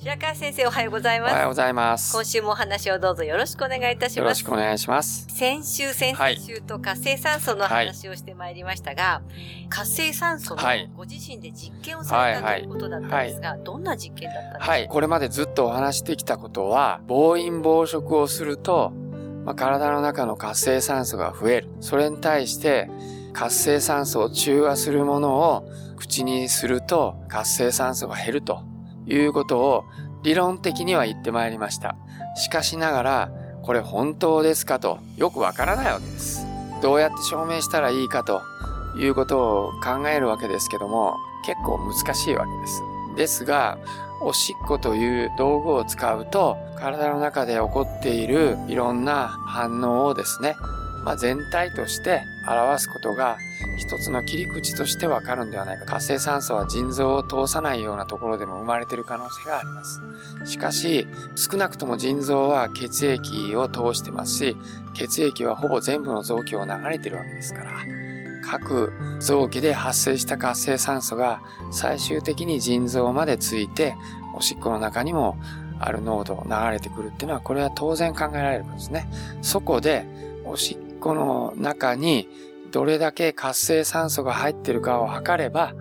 白川先生おはようございおますはようございます。今週もお話をどうぞよろしくお願いいたしよますろしくお願いします。先週先々週と活性酸素の話をしてまいりましたが、活性酸素のはいご自身で実験をされた、はいということだったんですが、どんな実験だったんですか、はい。これまでずっとお話してきたことは、暴飲暴食をすると、まあ、体の中の活性酸素が増える。それに対して、活性酸素を中和するものを口にすると活性酸素が減るということを理論的には言ってまいりました。しかしながら、これ本当ですかとよくわからないわけです。どうやって証明したらいいかということを考えるわけですけども、結構難しいわけです。ですが、おしっこという道具を使うと、体の中で起こっているいろんな反応をですね、まあ、全体として表すことが一つの切り口としてわかるんではないか。活性酸素は腎臓を通さないようなところでも生まれている可能性があります。しかし、少なくとも腎臓は血液を通してますし、血液はほぼ全部の臓器を流れてるわけですから、各臓器で発生した活性酸素が最終的に腎臓までついて、おしっこの中にもある濃度流れてくるっていうのは、これは当然考えられることですね。そこで、おしっこの中にどれだけ活性酸素が入ってるかを測れば、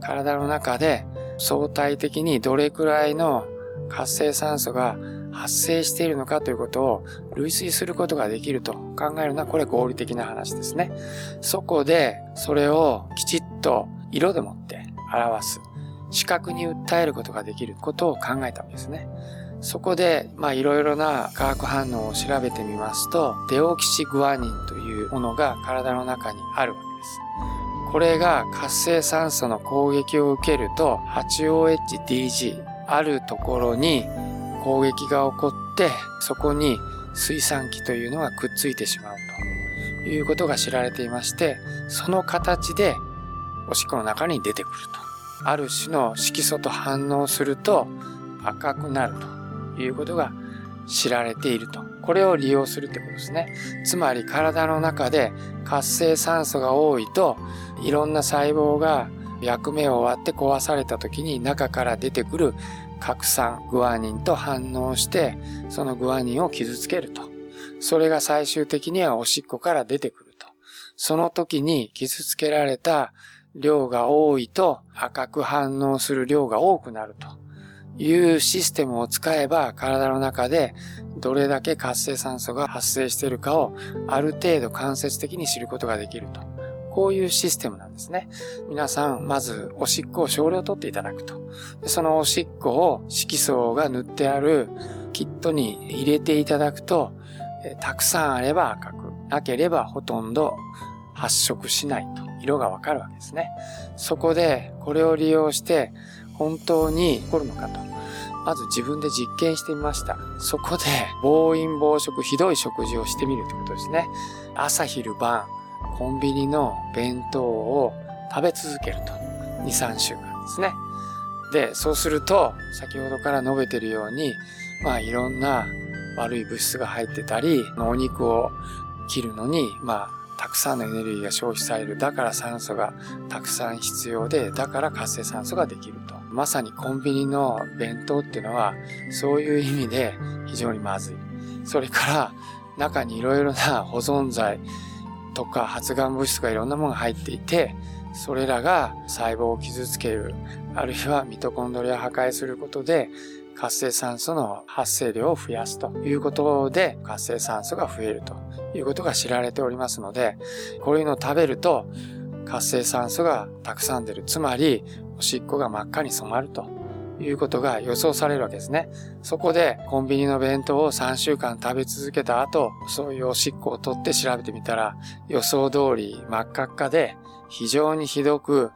体の中で相対的にどれくらいの活性酸素が発生しているのかということを類推することができると考えるのはこれ合理的な話ですね。そこでそれをきちっと色でもって表す。視覚に訴えることができることを考えたわけですね。そこで、まあいろいろな化学反応を調べてみますと、デオキシグアニンというものが体の中にあるわけです。これが活性酸素の攻撃を受けると 8OHDG あるところに攻撃が起こってそこに水酸基というのがくっついてしまうということが知られていましてその形でおしっこの中に出てくるとある種の色素と反応すると赤くなるということが知られているとこれを利用するってことですねつまり体の中で活性酸素が多いといろんな細胞が役目を終わって壊された時に中から出てくる核酸グアニンと反応してそのグアニンを傷つけると。それが最終的にはおしっこから出てくると。その時に傷つけられた量が多いと赤く反応する量が多くなるというシステムを使えば体の中でどれだけ活性酸素が発生しているかをある程度間接的に知ることができると。こういうシステムなんですね。皆さん、まずおしっこを少量取っていただくと。でそのおしっこを色素が塗ってあるキットに入れていただくと、えたくさんあれば赤く、なければほとんど発色しないと。色がわかるわけですね。そこで、これを利用して、本当に起こるのかと。まず自分で実験してみました。そこで、暴飲暴食、ひどい食事をしてみるということですね。朝昼晩、コンビニの弁当を食べ続けると。2、3週間ですね。で、そうすると、先ほどから述べてるように、まあいろんな悪い物質が入ってたり、お肉を切るのに、まあ、たくさんのエネルギーが消費される。だから酸素がたくさん必要で、だから活性酸素ができると。まさにコンビニの弁当っていうのは、そういう意味で非常にまずい。それから、中にいろいろな保存剤とか発がん物質がいろんなものが入っていて、それらが細胞を傷つける、あるいはミトコンドリアを破壊することで、活性酸素の発生量を増やすということで活性酸素が増えるということが知られておりますので、こういうのを食べると活性酸素がたくさん出る。つまり、おしっこが真っ赤に染まるということが予想されるわけですね。そこでコンビニの弁当を3週間食べ続けた後、そういうおしっこを取って調べてみたら、予想通り真っ赤っかで非常にひどく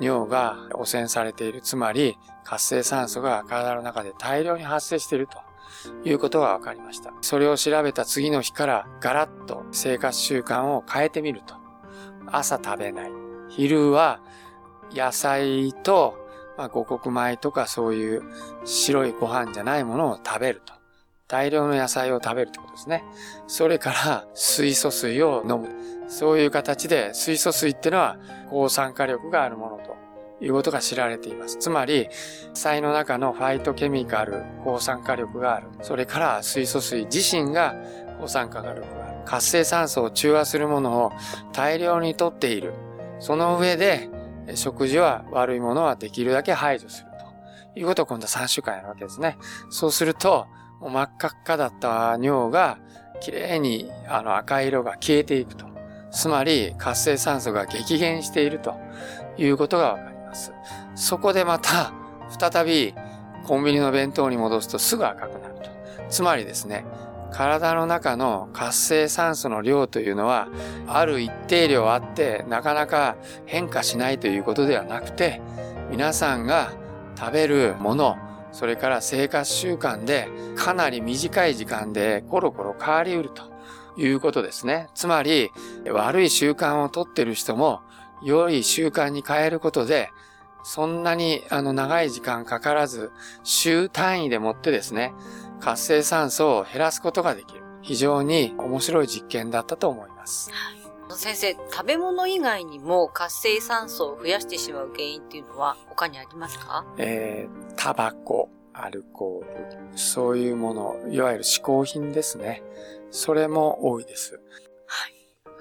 尿が汚染されている。つまり活性酸素が体の中で大量に発生していると。いうことが分かりました。それを調べた次の日からガラッと生活習慣を変えてみると。朝食べない。昼は野菜と、まあ、五穀米とかそういう白いご飯じゃないものを食べると。大量の野菜を食べるってことですね。それから水素水を飲む。そういう形で水素水ってのは抗酸化力があるものということが知られています。つまり、野菜の中のファイトケミカル、抗酸化力がある。それから水素水自身が抗酸化力がある。活性酸素を中和するものを大量にとっている。その上で、食事は悪いものはできるだけ排除するということを今度は3週間やるわけですね。そうすると、もう真っ赤っかだった尿がきれいにあの赤い色が消えていくと。つまり活性酸素が激減しているということがわかります。そこでまた再びコンビニの弁当に戻すとすぐ赤くなると。つまりですね、体の中の活性酸素の量というのは、ある一定量あって、なかなか変化しないということではなくて、皆さんが食べるもの、それから生活習慣でかなり短い時間でコロコロ変わりうるということですね。つまり、悪い習慣をとっている人も、良い習慣に変えることで、そんなにあの長い時間かからず、週単位でもってですね、活性酸素を減らすことができる。非常に面白い実験だったと思います。先生、食べ物以外にも活性酸素を増やしてしまう原因っていうのは他にありますか？えー、タバコ、アルコール、そういうもの、いわゆる嗜好品ですね。それも多いです。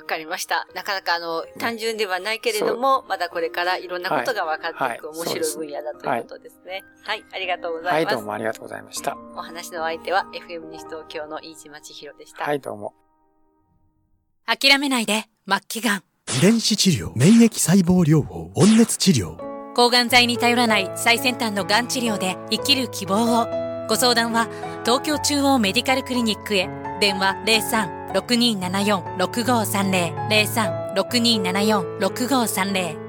はい。かりました。なかなかあの、単純ではないけれども、まだこれからいろんなことが分かっていく面白い分野だということですね。はい、ありがとうございます。はい、どうもありがとうございました。お話の相手は FM 西東京の飯島千尋でした。はい、どうも。諦めないで、末期がん。遺伝子治療、免疫細胞療法、温熱治療。抗がん剤に頼らない最先端のがん治療で生きる希望を。ご相談は、東京中央メディカルクリニックへ。電話03-6274-6530。03-6274-6530